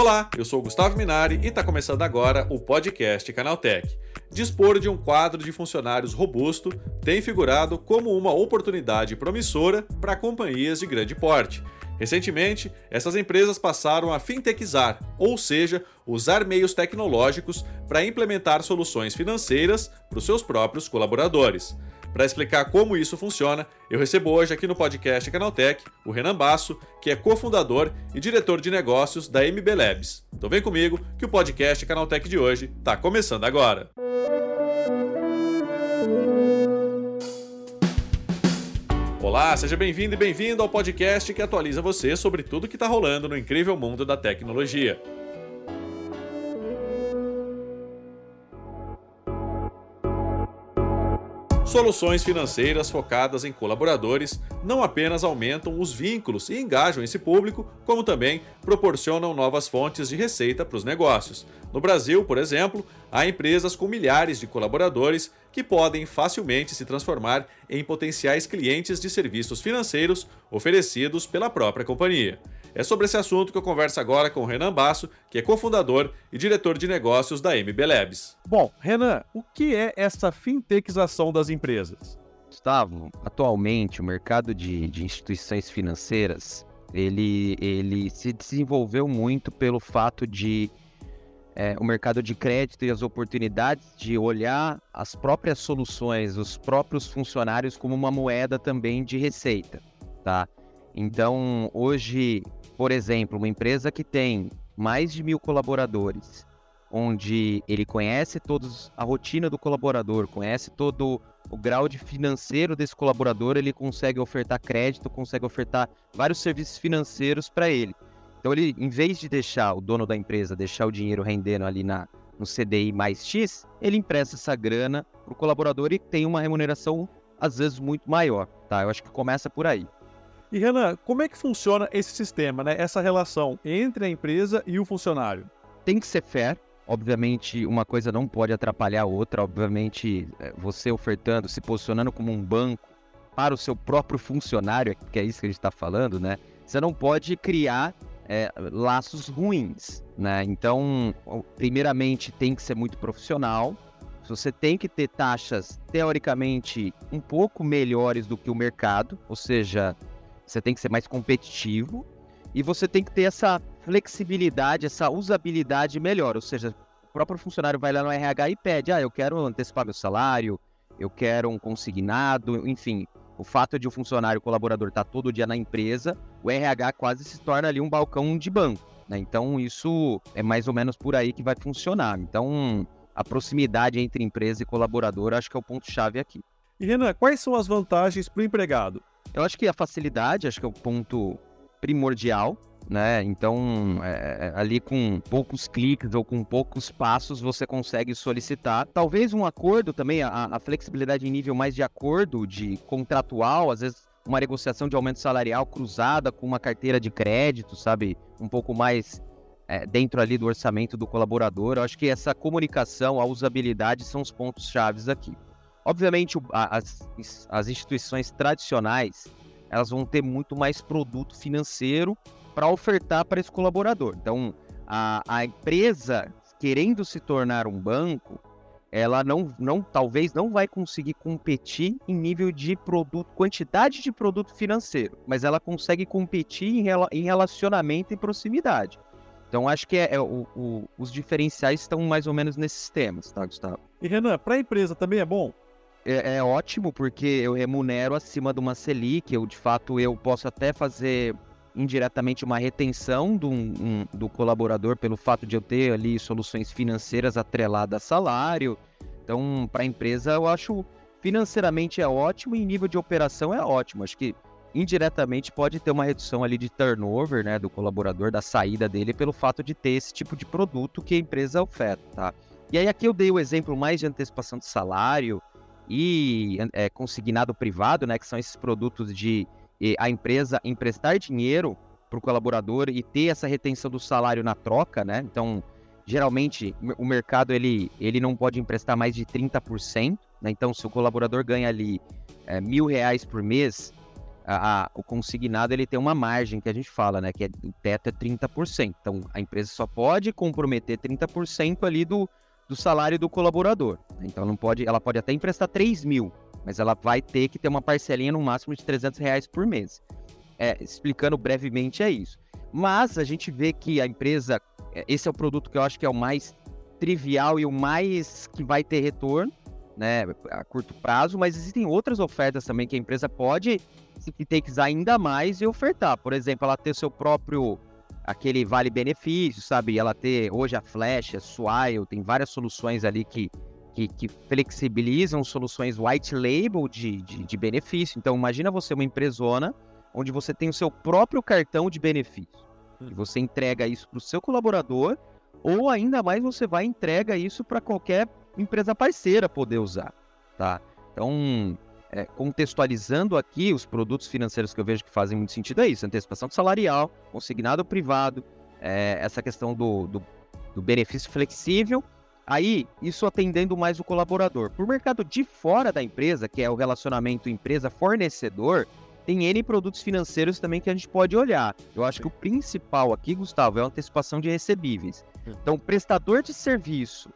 Olá, eu sou Gustavo Minari e está começando agora o podcast Canaltech. Dispor de um quadro de funcionários robusto tem figurado como uma oportunidade promissora para companhias de grande porte. Recentemente, essas empresas passaram a fintechizar, ou seja, usar meios tecnológicos para implementar soluções financeiras para os seus próprios colaboradores. Para explicar como isso funciona, eu recebo hoje aqui no podcast Canaltech o Renan Basso, que é cofundador e diretor de negócios da MB Labs. Então vem comigo que o podcast Canaltech de hoje está começando agora. Olá, seja bem-vindo e bem-vindo ao podcast que atualiza você sobre tudo que está rolando no incrível mundo da tecnologia. Soluções financeiras focadas em colaboradores não apenas aumentam os vínculos e engajam esse público, como também proporcionam novas fontes de receita para os negócios. No Brasil, por exemplo, há empresas com milhares de colaboradores que podem facilmente se transformar em potenciais clientes de serviços financeiros oferecidos pela própria companhia. É sobre esse assunto que eu converso agora com o Renan Basso, que é cofundador e diretor de negócios da MB Labs. Bom, Renan, o que é essa fintechização das empresas? Gustavo, atualmente o mercado de, de instituições financeiras ele, ele se desenvolveu muito pelo fato de é, o mercado de crédito e as oportunidades de olhar as próprias soluções, os próprios funcionários como uma moeda também de receita, tá? Então, hoje, por exemplo, uma empresa que tem mais de mil colaboradores, onde ele conhece todos a rotina do colaborador, conhece todo o grau de financeiro desse colaborador, ele consegue ofertar crédito, consegue ofertar vários serviços financeiros para ele. Então ele, em vez de deixar o dono da empresa deixar o dinheiro rendendo ali na, no CDI mais X, ele empresta essa grana para o colaborador e tem uma remuneração às vezes muito maior, tá? Eu acho que começa por aí. E Renan, como é que funciona esse sistema, né? Essa relação entre a empresa e o funcionário? Tem que ser fair. Obviamente, uma coisa não pode atrapalhar a outra. Obviamente, é, você ofertando, se posicionando como um banco para o seu próprio funcionário, que é isso que a gente está falando, né? Você não pode criar é, laços ruins, né? Então, primeiramente, tem que ser muito profissional. Você tem que ter taxas teoricamente um pouco melhores do que o mercado, ou seja, você tem que ser mais competitivo e você tem que ter essa flexibilidade, essa usabilidade melhor. Ou seja, o próprio funcionário vai lá no RH e pede: ah, eu quero antecipar meu salário, eu quero um consignado, enfim. O fato de o funcionário, o colaborador estar tá todo dia na empresa, o RH quase se torna ali um balcão de banco. Né? Então, isso é mais ou menos por aí que vai funcionar. Então, a proximidade entre empresa e colaborador acho que é o ponto-chave aqui. E Renan, quais são as vantagens para o empregado? Eu acho que a facilidade, acho que é o ponto primordial, né? Então, é, é, ali com poucos cliques ou com poucos passos você consegue solicitar. Talvez um acordo também, a, a, flexibilidade em nível mais de acordo, de contratual, às vezes uma negociação de aumento salarial cruzada com uma carteira de crédito, sabe? Um pouco mais é, dentro ali do orçamento do colaborador. Eu acho que essa comunicação, a usabilidade são os pontos chaves aqui. Obviamente, as, as instituições tradicionais elas vão ter muito mais produto financeiro para ofertar para esse colaborador. Então, a, a empresa querendo se tornar um banco, ela não, não, talvez não vai conseguir competir em nível de produto, quantidade de produto financeiro, mas ela consegue competir em, em relacionamento e proximidade. Então acho que é, é o, o, os diferenciais estão mais ou menos nesses temas, tá, Gustavo? E Renan, para a empresa também é bom é, é, ótimo porque eu remunero acima de uma Selic, eu de fato eu posso até fazer indiretamente uma retenção do, um, do colaborador pelo fato de eu ter ali soluções financeiras atreladas a salário. Então, para a empresa, eu acho financeiramente é ótimo e nível de operação é ótimo. Acho que indiretamente pode ter uma redução ali de turnover, né, do colaborador, da saída dele, pelo fato de ter esse tipo de produto que a empresa oferta, tá? E aí aqui eu dei o exemplo mais de antecipação de salário, e é, consignado privado, né, que são esses produtos de a empresa emprestar dinheiro para o colaborador e ter essa retenção do salário na troca, né? Então, geralmente o mercado ele, ele não pode emprestar mais de 30%, né? Então, se o colaborador ganha ali é, mil reais por mês, a, a, o consignado ele tem uma margem que a gente fala, né? Que é, o teto é 30%. Então a empresa só pode comprometer 30% ali do, do salário do colaborador. Então não pode, ela pode até emprestar 3 mil, mas ela vai ter que ter uma parcelinha no máximo de 300 reais por mês. É, explicando brevemente é isso. Mas a gente vê que a empresa, é, esse é o produto que eu acho que é o mais trivial e o mais que vai ter retorno, né, a curto prazo, mas existem outras ofertas também que a empresa pode se fintechizar ainda mais e ofertar. Por exemplo, ela ter seu próprio aquele vale benefício, sabe? Ela ter hoje a Flash, a Swile, tem várias soluções ali que, que, que flexibilizam soluções white label de, de, de, benefício. Então, imagina você uma empresona onde você tem o seu próprio cartão de benefício. E hum. você entrega isso para o seu colaborador, ou ainda mais você vai entrega isso para qualquer empresa parceira poder usar, tá? Então, é, contextualizando aqui os produtos financeiros que eu vejo que fazem muito sentido é isso: antecipação salarial, consignado privado, é, essa questão do, do, do, benefício flexível. Aí, isso atendendo mais o colaborador. Por mercado de fora da empresa, que é o relacionamento empresa-fornecedor, tem N produtos financeiros também que a gente pode olhar. Eu acho que o principal aqui, Gustavo, é a antecipação de recebíveis. Hum. Então, o prestador de serviço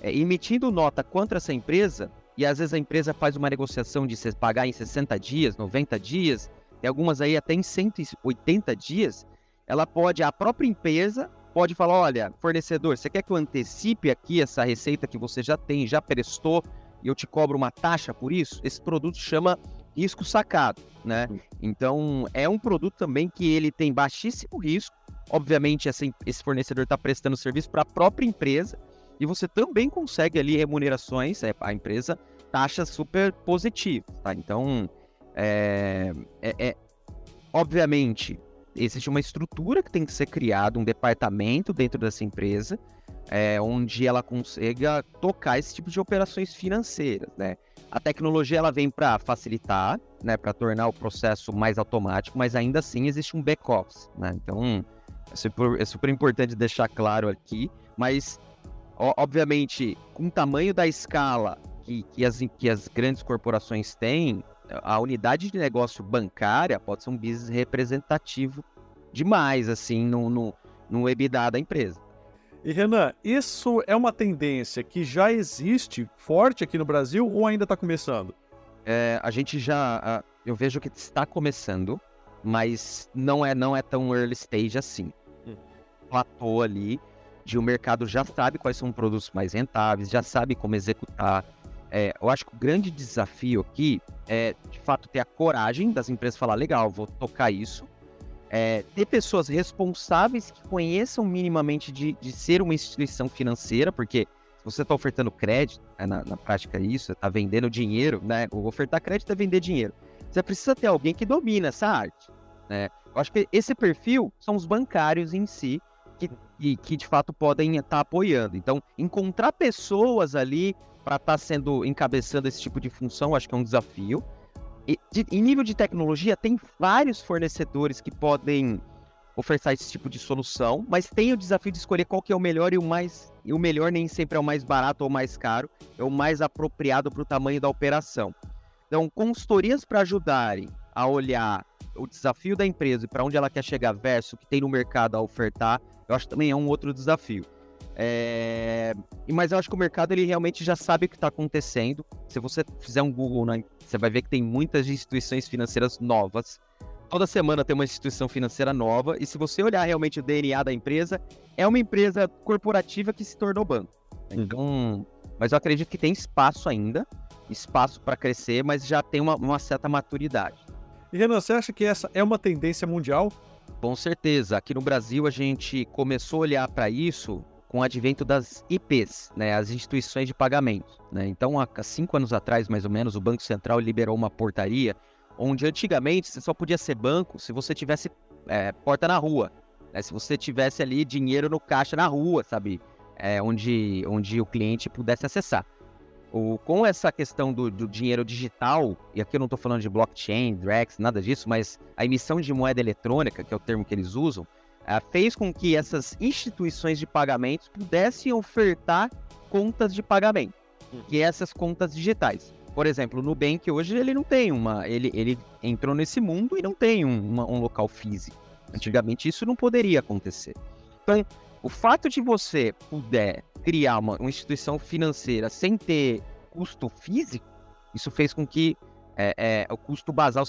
é, emitindo nota contra essa empresa, e às vezes a empresa faz uma negociação de pagar em 60 dias, 90 dias, tem algumas aí até em 180 dias, ela pode, a própria empresa pode falar, olha, fornecedor, você quer que eu antecipe aqui essa receita que você já tem, já prestou, e eu te cobro uma taxa por isso? Esse produto chama risco sacado, né? Então, é um produto também que ele tem baixíssimo risco, obviamente esse fornecedor está prestando serviço para a própria empresa, e você também consegue ali remunerações, é, a empresa, taxas super positivas, tá? Então, é, é, é, obviamente, existe uma estrutura que tem que ser criada, um departamento dentro dessa empresa, é, onde ela consiga tocar esse tipo de operações financeiras, né? A tecnologia ela vem para facilitar, né, para tornar o processo mais automático, mas ainda assim existe um back-office, né? Então, é super, é super importante deixar claro aqui, mas obviamente, com o tamanho da escala que, que, as, que as grandes corporações têm, a unidade de negócio bancária pode ser um business representativo demais, assim, no, no, no EBITDA da empresa. E Renan, isso é uma tendência que já existe forte aqui no Brasil ou ainda está começando? É, a gente já, eu vejo que está começando, mas não é não é tão early stage assim. Hum. Platô ali, de o mercado já sabe quais são os produtos mais rentáveis, já sabe como executar. É, eu acho que o grande desafio aqui é, de fato, ter a coragem das empresas falar, legal, vou tocar isso. É, ter pessoas responsáveis que conheçam minimamente de, de ser uma instituição financeira, porque se você está ofertando crédito, é, na, na, prática isso, está vendendo dinheiro, né? O ofertar crédito é vender dinheiro. Você precisa ter alguém que domina essa arte. Né? Eu acho que esse perfil são os bancários em si, que, que, que de fato podem estar tá apoiando. Então, encontrar pessoas ali para estar tá sendo encabeçando esse tipo de função, acho que é um desafio. E, de, em nível de tecnologia, tem vários fornecedores que podem oferecer esse tipo de solução, mas tem o desafio de escolher qual que é o melhor e o mais. E o melhor nem sempre é o mais barato ou mais caro, é o mais apropriado para o tamanho da operação. Então, consultorias para ajudarem a olhar o desafio da empresa e para onde ela quer chegar versus o que tem no mercado a ofertar, eu acho que também é um outro desafio. É... Mas eu acho que o mercado ele realmente já sabe o que está acontecendo. Se você fizer um Google, né, você vai ver que tem muitas instituições financeiras novas. Toda semana tem uma instituição financeira nova. E se você olhar realmente o DNA da empresa, é uma empresa corporativa que se tornou banco. Uhum. Então, mas eu acredito que tem espaço ainda, espaço para crescer, mas já tem uma, uma certa maturidade. E Renan, você acha que essa é uma tendência mundial? Com certeza. Aqui no Brasil a gente começou a olhar para isso com o advento das IPs, né, as instituições de pagamento. Né? Então, há cinco anos atrás, mais ou menos, o Banco Central liberou uma portaria onde antigamente você só podia ser banco se você tivesse é, porta na rua, né? se você tivesse ali dinheiro no caixa na rua, sabe, é, onde, onde o cliente pudesse acessar. O, com essa questão do, do, dinheiro digital, e aqui eu não estou falando de blockchain, Drex, nada disso, mas a emissão de moeda eletrônica, que é o termo que eles usam, uh, fez com que essas instituições de pagamentos pudessem ofertar contas de pagamento, que é essas contas digitais. Por exemplo, o Nubank hoje ele não tem uma. Ele, ele entrou nesse mundo e não tem um, uma, um local físico. Antigamente isso não poderia acontecer. Então, o fato de você puder criar uma, uma instituição financeira sem ter custo físico, isso fez com que é, é, o custo basal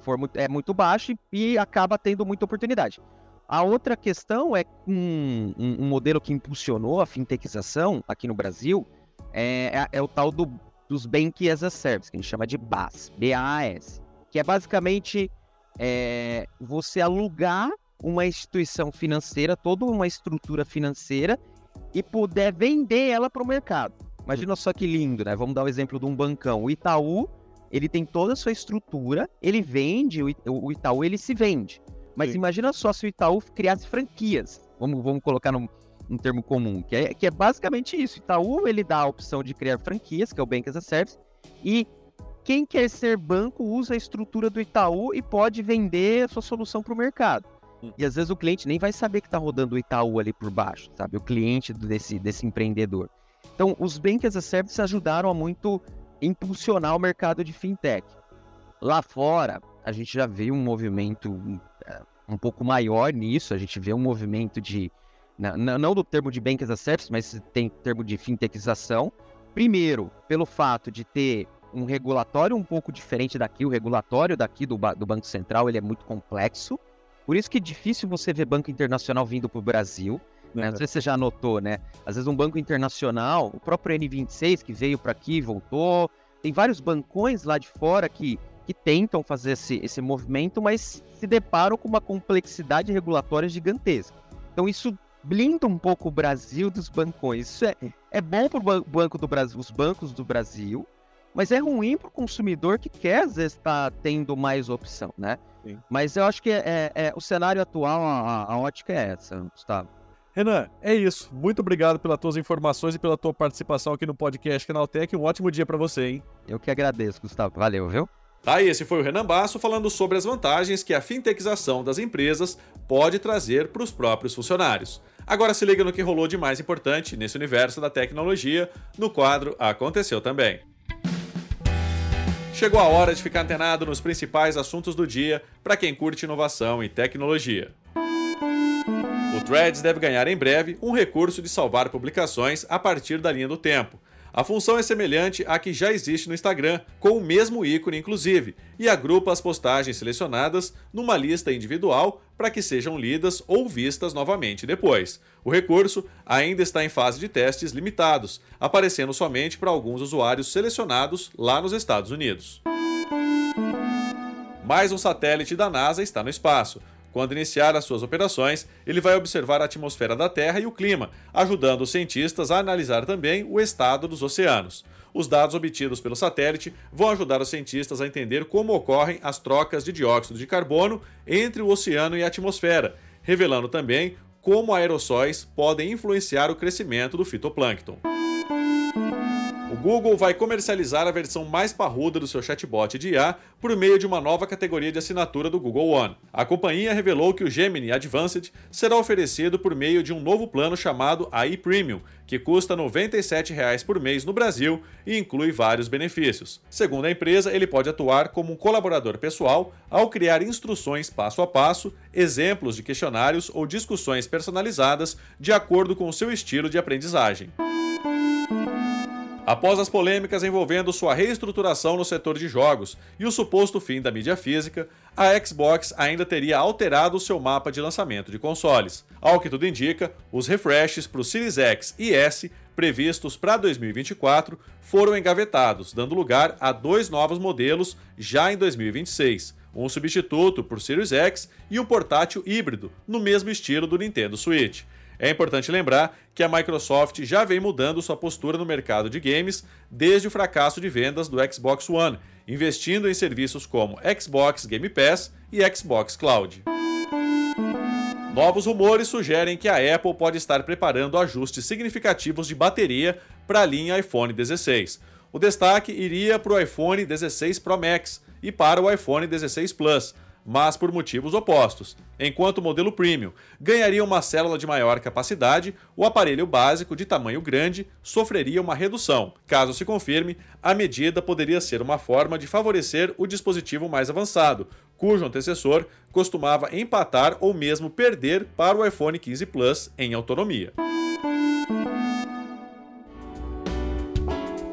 for muito, é muito baixo e, e, acaba tendo muita oportunidade. A outra questão é um, um, um, modelo que impulsionou a fintechização aqui no Brasil é, é, é o tal do, dos Bank as a Service, que a gente chama de BAS, B-A-S, que é basicamente é, você alugar uma instituição financeira, toda uma estrutura financeira e puder vender ela para o mercado. Imagina só que lindo, né? Vamos dar o exemplo de um bancão. O Itaú, ele tem toda a sua estrutura, ele vende, o Itaú ele se vende. Mas Sim. imagina só se o Itaú criasse franquias. Vamos, vamos colocar num, termo comum, que é, que é basicamente isso. O Itaú ele dá a opção de criar franquias, que é o Bank as a Service, e quem quer ser banco usa a estrutura do Itaú e pode vender a sua solução para o mercado. E às vezes o cliente nem vai saber que está rodando o Itaú ali por baixo, sabe? O cliente desse, desse empreendedor. Então, os Bank as a Service ajudaram a muito impulsionar o mercado de fintech. Lá fora, a gente já vê um movimento é, um pouco maior nisso, a gente vê um movimento de. Não, não do termo de Bank as a Service, mas tem termo de fintechização. Primeiro, pelo fato de ter um regulatório um pouco diferente daqui, o regulatório daqui do, do Banco Central ele é muito complexo. Por isso que é difícil você ver banco internacional vindo para o Brasil. Né? Não sei se você já notou, né? Às vezes um banco internacional, o próprio N26 que veio para aqui, voltou. Tem vários bancões lá de fora que, que tentam fazer esse, esse movimento, mas se deparam com uma complexidade regulatória gigantesca. Então isso blinda um pouco o Brasil dos bancões. Isso é, é bom para o banco do Brasil, os bancos do Brasil, mas é ruim para o consumidor que quer, às vezes, estar tá tendo mais opção, né? Sim. Mas eu acho que é, é, o cenário atual, a, a, ótica é essa, Gustavo. Renan, é isso. Muito obrigado pelas tuas informações e pela tua participação aqui no podcast Canaltech. Um ótimo dia para você, hein? Eu que agradeço, Gustavo. Valeu, viu? Tá, esse foi o Renan Basso falando sobre as vantagens que a fintechização das empresas pode trazer para os próprios funcionários. Agora se liga no que rolou de mais importante nesse universo da tecnologia no quadro Aconteceu Também. Chegou a hora de ficar antenado nos principais assuntos do dia para quem curte inovação e tecnologia. O Threads deve ganhar em breve um recurso de salvar publicações a partir da linha do tempo. A função é semelhante à que já existe no Instagram, com o mesmo ícone inclusive, e agrupa as postagens selecionadas numa lista individual para que sejam lidas ou vistas novamente depois. O recurso ainda está em fase de testes limitados, aparecendo somente para alguns usuários selecionados lá nos Estados Unidos. Mais um satélite da NASA está no espaço. Quando iniciar as suas operações, ele vai observar a atmosfera da Terra e o clima, ajudando os cientistas a analisar também o estado dos oceanos. Os dados obtidos pelo satélite vão ajudar os cientistas a entender como ocorrem as trocas de dióxido de carbono entre o oceano e a atmosfera, revelando também como aerossóis podem influenciar o crescimento do fitoplâncton. Google vai comercializar a versão mais parruda do seu chatbot de IA por meio de uma nova categoria de assinatura do Google One. A companhia revelou que o Gemini Advanced será oferecido por meio de um novo plano chamado AI Premium, que custa R$ 97,00 por mês no Brasil e inclui vários benefícios. Segundo a empresa, ele pode atuar como um colaborador pessoal ao criar instruções passo a passo, exemplos de questionários ou discussões personalizadas de acordo com o seu estilo de aprendizagem. Após as polêmicas envolvendo sua reestruturação no setor de jogos e o suposto fim da mídia física, a Xbox ainda teria alterado seu mapa de lançamento de consoles. Ao que tudo indica, os refreshes para o Series X e S previstos para 2024 foram engavetados, dando lugar a dois novos modelos já em 2026, um substituto por Series X e um portátil híbrido, no mesmo estilo do Nintendo Switch. É importante lembrar que a Microsoft já vem mudando sua postura no mercado de games desde o fracasso de vendas do Xbox One, investindo em serviços como Xbox Game Pass e Xbox Cloud. Novos rumores sugerem que a Apple pode estar preparando ajustes significativos de bateria para a linha iPhone 16. O destaque iria para o iPhone 16 Pro Max e para o iPhone 16 Plus, mas por motivos opostos. Enquanto o modelo Premium ganharia uma célula de maior capacidade, o aparelho básico de tamanho grande sofreria uma redução. Caso se confirme, a medida poderia ser uma forma de favorecer o dispositivo mais avançado, cujo antecessor costumava empatar ou mesmo perder para o iPhone 15 Plus em autonomia.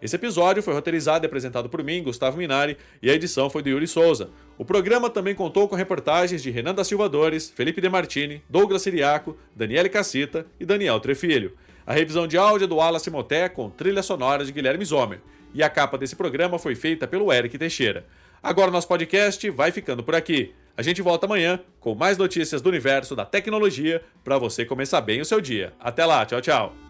Esse episódio foi roteirizado e apresentado por mim, Gustavo Minari, e a edição foi do Yuri Souza. O programa também contou com reportagens de Renan da Silva Dores, Felipe De Martini, Douglas Siriaco, Daniele Cassita e Daniel Trefilho. A revisão de áudio é do Wallace Moté com trilha sonora de Guilherme Zomer. E a capa desse programa foi feita pelo Eric Teixeira. Agora nosso podcast vai ficando por aqui. A gente volta amanhã com mais notícias do universo da tecnologia para você começar bem o seu dia. Até lá, tchau, tchau.